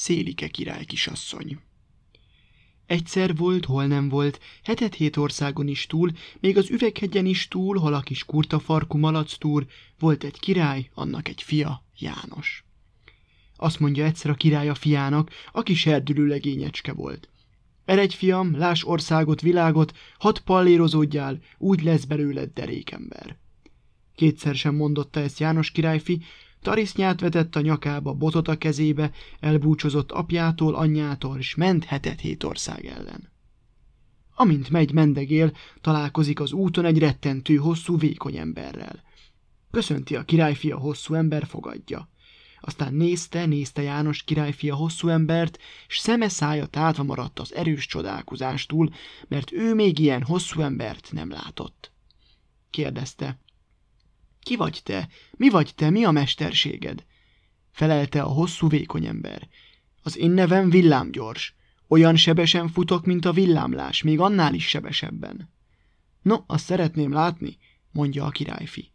Szélike király kisasszony. Egyszer volt, hol nem volt, hetet-hét országon is túl, még az üveghegyen is túl, hol a kis kurtafarkú malactúr, volt egy király, annak egy fia, János. Azt mondja egyszer a király a fiának, aki serdülő legényecske volt. Eredj, fiam, láss országot, világot, hat pallérozódjál, úgy lesz belőled derékember. Kétszer sem mondotta ezt János királyfi, Tarisznyát vetett a nyakába, botot a kezébe, elbúcsúzott apjától, anyjától, és ment hetet-hét ország ellen. Amint megy mendegél, találkozik az úton egy rettentő, hosszú, vékony emberrel. Köszönti a királyfi a hosszú ember, fogadja. Aztán nézte, nézte János királyfi a hosszú embert, és szeme szája tátva maradt az erős csodálkozástól, mert ő még ilyen hosszú embert nem látott. Kérdezte, ki vagy te? Mi vagy te? Mi a mesterséged? Felelte a hosszú vékony ember. Az én nevem villámgyors. Olyan sebesen futok, mint a villámlás, még annál is sebesebben. No, azt szeretném látni, mondja a királyfi.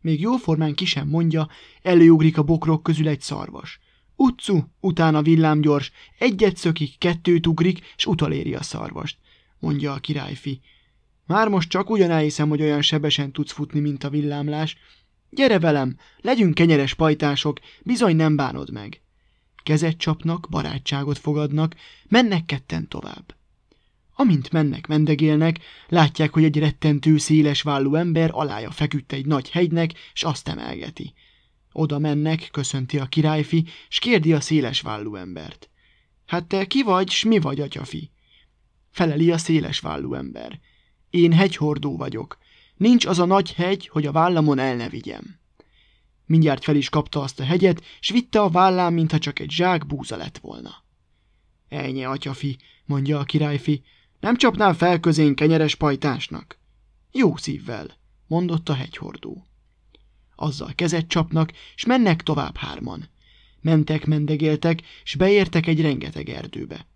Még jóformán ki sem mondja, előugrik a bokrok közül egy szarvas. Utcu, utána villámgyors, egyet szökik, kettőt ugrik, s utaléri a szarvast, mondja a királyfi. Már most csak ugyan elhiszem, hogy olyan sebesen tudsz futni, mint a villámlás. Gyere velem, legyünk kenyeres pajtások, bizony nem bánod meg. Kezet csapnak, barátságot fogadnak, mennek ketten tovább. Amint mennek, mendegélnek, látják, hogy egy rettentő széles vállú ember alája feküdt egy nagy hegynek, s azt emelgeti. Oda mennek, köszönti a királyfi, s kérdi a széles vállú embert. Hát te ki vagy, s mi vagy, atyafi? Feleli a széles vállú ember. Én hegyhordó vagyok. Nincs az a nagy hegy, hogy a vállamon el ne vigyem. Mindjárt fel is kapta azt a hegyet, s vitte a vállám, mintha csak egy zsák búza lett volna. Ennyi, atyafi, mondja a királyfi, nem csapnál fel közén kenyeres pajtásnak? Jó szívvel, mondott a hegyhordó. Azzal kezet csapnak, s mennek tovább hárman. Mentek, mendegéltek, s beértek egy rengeteg erdőbe.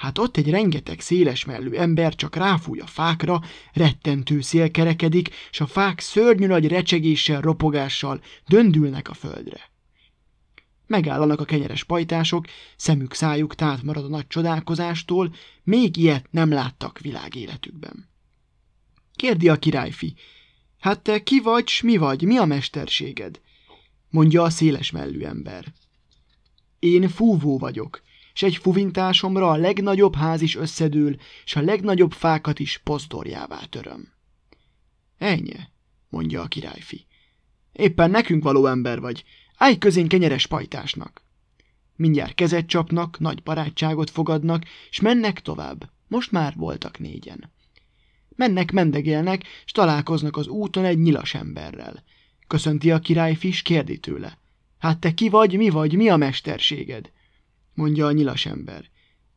Hát ott egy rengeteg széles mellű ember csak ráfúj a fákra, rettentő szél kerekedik, s a fák szörnyű nagy recsegéssel, ropogással döndülnek a földre. Megállanak a kenyeres pajtások, szemük szájuk tát marad a nagy csodálkozástól, még ilyet nem láttak világéletükben. Kérdi a királyfi, hát te ki vagy, s mi vagy, mi a mesterséged? Mondja a széles mellű ember. Én fúvó vagyok, és egy fuvintásomra a legnagyobb ház is összedől, és a legnagyobb fákat is pozdorjává töröm. Ennyi, mondja a királyfi. Éppen nekünk való ember vagy, állj közén kenyeres pajtásnak. Mindjárt kezet csapnak, nagy barátságot fogadnak, és mennek tovább. Most már voltak négyen. Mennek, mendegélnek, és találkoznak az úton egy nyilas emberrel. Köszönti a királyfi, és kérdi tőle. Hát te ki vagy, mi vagy, mi a mesterséged? Mondja a nyilas ember.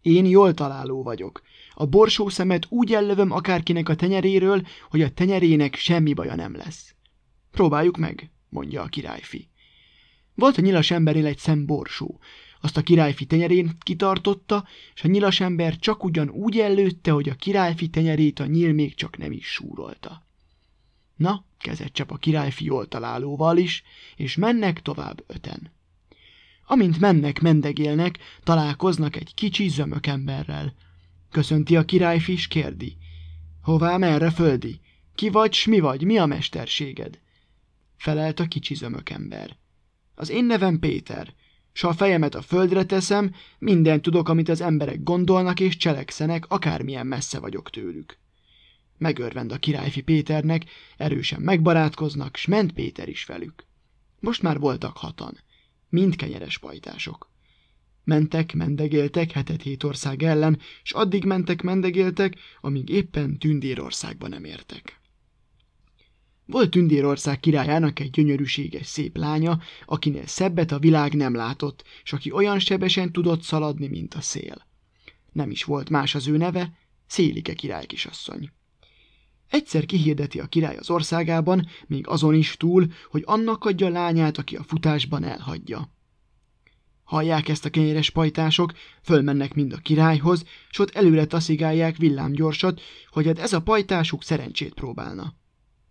Én jól találó vagyok. A borsó szemet úgy ellövöm akárkinek a tenyeréről, hogy a tenyerének semmi baja nem lesz. Próbáljuk meg, mondja a királyfi. Volt a nyilas emberél egy szem borsó. Azt a királyfi tenyerén kitartotta, és a nyilas ember csak ugyan úgy ellőtte, hogy a királyfi tenyerét a nyíl még csak nem is súrolta. Na, kezet csap a királyfi jól találóval is, és mennek tovább öten. Amint mennek, mendegélnek, találkoznak egy kicsi zömök emberrel. Köszönti a királyfi, s kérdi. Hová, merre földi? Ki vagy, s mi vagy, mi a mesterséged? Felelt a kicsi zömök ember. Az én nevem Péter, s ha a fejemet a földre teszem, minden tudok, amit az emberek gondolnak és cselekszenek, akármilyen messze vagyok tőlük. Megörvend a királyfi Péternek, erősen megbarátkoznak, s ment Péter is velük. Most már voltak hatan mind kenyeres pajtások. Mentek, mendegéltek hetet-hét ország ellen, és addig mentek, mendegéltek, amíg éppen Tündérországba nem értek. Volt Tündérország királyának egy gyönyörűséges szép lánya, akinél szebbet a világ nem látott, és aki olyan sebesen tudott szaladni, mint a szél. Nem is volt más az ő neve, Szélike király kisasszony. Egyszer kihirdeti a király az országában, még azon is túl, hogy annak adja lányát, aki a futásban elhagyja. Hallják ezt a kenyeres pajtások, fölmennek mind a királyhoz, s ott előre taszigálják villámgyorsat, hogy hát ez a pajtásuk szerencsét próbálna.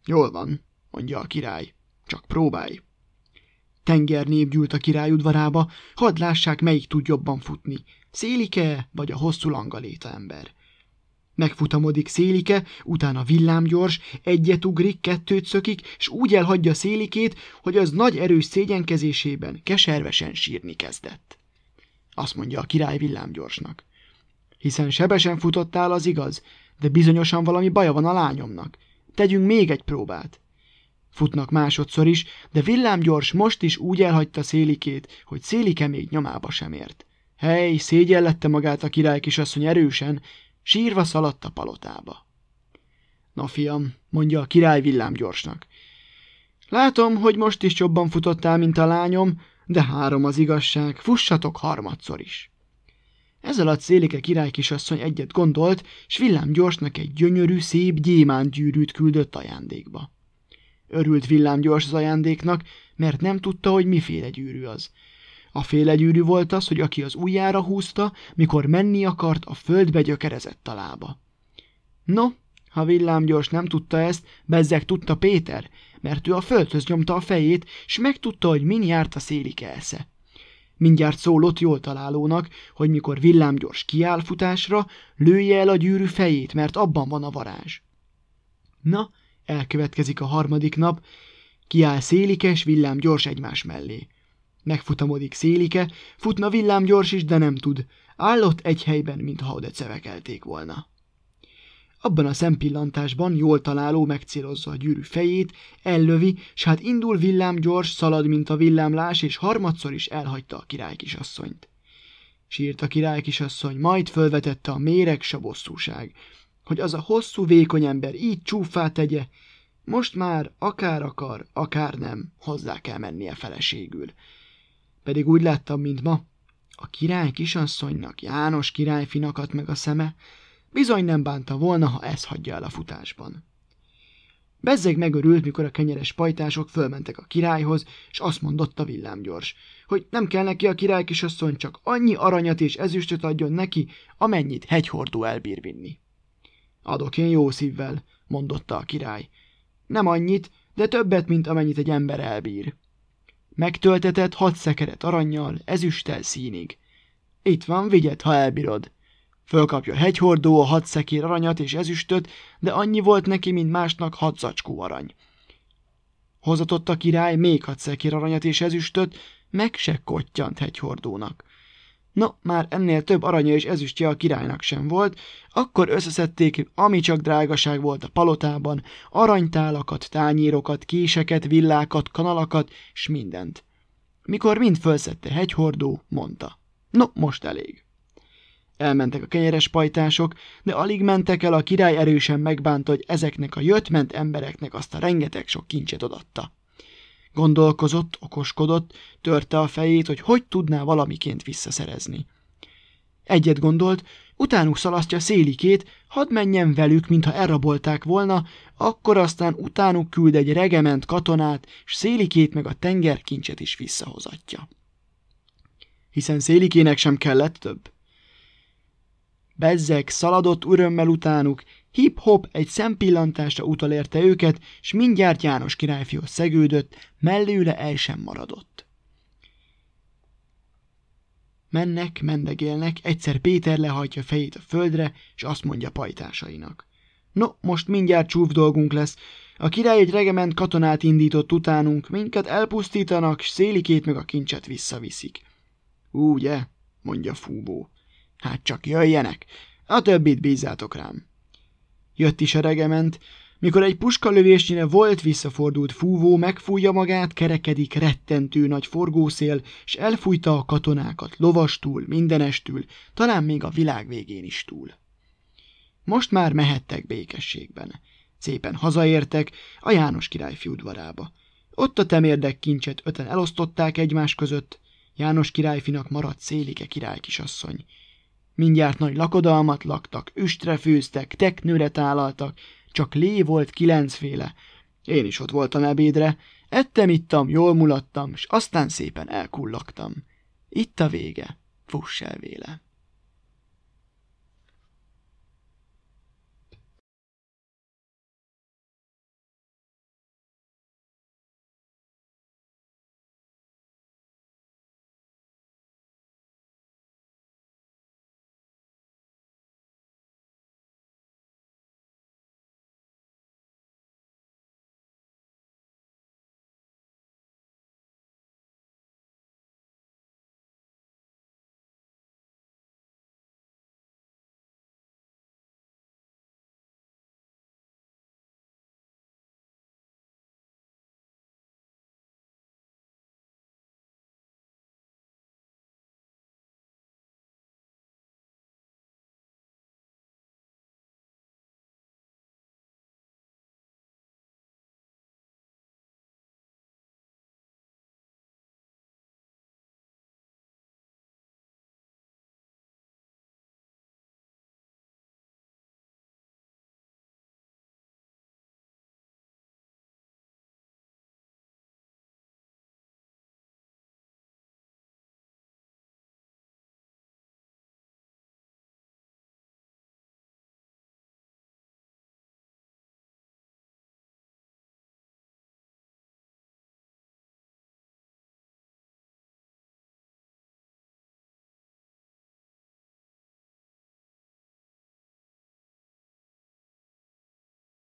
Jól van, mondja a király, csak próbálj. Tengernép gyűlt a király udvarába, hadd lássák, melyik tud jobban futni, Szélike vagy a hosszú langaléta ember. Megfutamodik Szélike, utána villámgyors, egyet ugrik, kettőt szökik, és úgy elhagyja Szélikét, hogy az nagy erős szégyenkezésében keservesen sírni kezdett. Azt mondja a király villámgyorsnak. Hiszen sebesen futottál, az igaz, de bizonyosan valami baja van a lányomnak. Tegyünk még egy próbát. Futnak másodszor is, de villámgyors most is úgy elhagyta Szélikét, hogy Szélike még nyomába sem ért. Hely, szégyellette magát a király kisasszony erősen, sírva szaladt a palotába. Na fiam, mondja a király villámgyorsnak. Látom, hogy most is jobban futottál, mint a lányom, de három az igazság, fussatok harmadszor is. Ez alatt Szélike király kisasszony egyet gondolt, s villámgyorsnak egy gyönyörű, szép gyémántgyűrűt küldött ajándékba. Örült villámgyors az ajándéknak, mert nem tudta, hogy miféle gyűrű az. A féle volt az, hogy aki az ujjára húzta, mikor menni akart, a földbe gyökerezett a lába. No, ha villámgyors nem tudta ezt, bezzeg tudta Péter, mert ő a földhöz nyomta a fejét, s megtudta, hogy min járt a széli esze. Mindjárt szólott jól találónak, hogy mikor villámgyors kiáll futásra, lője el a gyűrű fejét, mert abban van a varázs. Na, elkövetkezik a harmadik nap, kiáll szélikes, villámgyors egymás mellé. Megfutamodik Szélike, futna villámgyors is, de nem tud. Állott egy helyben, mintha oda cevekelték volna. Abban a szempillantásban jól találó megcélozza a gyűrű fejét, ellövi, s hát indul villámgyors, szalad, mint a villámlás, és harmadszor is elhagyta a király kisasszonyt. Sírt a király kisasszony, majd fölvetette a méreg s a bosszúság, hogy az a hosszú, vékony ember így csúfá tegye, most már akár akar, akár nem, hozzá kell mennie feleségül. Pedig úgy láttam, mint ma. A király kisasszonynak János királyfinakat meg a szeme, bizony nem bánta volna, ha ez hagyja el a futásban. Bezzeg megörült, mikor a kenyeres pajtások fölmentek a királyhoz, és azt mondotta villámgyors, hogy nem kell neki a király kisasszony, csak annyi aranyat és ezüstöt adjon neki, amennyit hegyhordó elbír vinni. Adok én jó szívvel, mondotta a király. Nem annyit, de többet, mint amennyit egy ember elbír. Megtöltetett hat szekeret aranyjal, ezüsttel színig. Itt van, vigyed, ha elbírod. Fölkapja hegyhordó a hat szekér aranyat és ezüstöt, de annyi volt neki, mint másnak hat zacskó arany. Hozatott a király még hat szekér aranyat és ezüstöt, meg se kottyant hegyhordónak. No, már ennél több aranya és ezüstje a királynak sem volt, akkor összeszedték, ami csak drágaság volt a palotában, aranytálakat, tányérokat, késeket, villákat, kanalakat, s mindent. Mikor mind fölszedte hegyhordó, mondta. No, most elég. Elmentek a kenyeres pajtások, de alig mentek el, a király erősen megbánta, hogy ezeknek a jött-ment embereknek azt a rengeteg sok kincset odatta. Gondolkozott, okoskodott, törte a fejét, hogy hogy tudná valamiként visszaszerezni. Egyet gondolt, utánuk szalasztja szélikét, hadd menjen velük, mintha elrabolták volna, akkor aztán utánuk küld egy regement katonát, s szélikét meg a tengerkincset is visszahozatja. Hiszen szélikének sem kellett több. Bezzek szaladott örömmel utánuk, Hip-hop egy szempillantásra utolérte őket, s mindjárt János királyfihoz szegődött, mellőle el sem maradott. Mennek, mendegélnek, egyszer Péter lehajtja fejét a földre, és azt mondja pajtásainak. No, most mindjárt csúf dolgunk lesz. A király egy regement katonát indított utánunk, minket elpusztítanak, s szélikét meg a kincset visszaviszik. Ugye, mondja Fúbó. Hát csak jöjjenek, a többit bízzátok rám. Jött is a regement, mikor egy puskalövésnyire volt visszafordult fúvó, megfújja magát, kerekedik rettentő nagy forgószél, és elfújta a katonákat lovastúl, mindenestül, talán még a világ végén is túl. Most már mehettek békességben. Szépen hazaértek a János királyfi udvarába. Ott a temérdek kincset öten elosztották egymás között, János királyfinak maradt Szélike király kisasszony. Mindjárt nagy lakodalmat laktak, üstre főztek, teknőre tálaltak, csak lé volt kilencféle. Én is ott voltam ebédre, ettem, ittam, jól mulattam, s aztán szépen elkullaktam. Itt a vége, fuss el véle.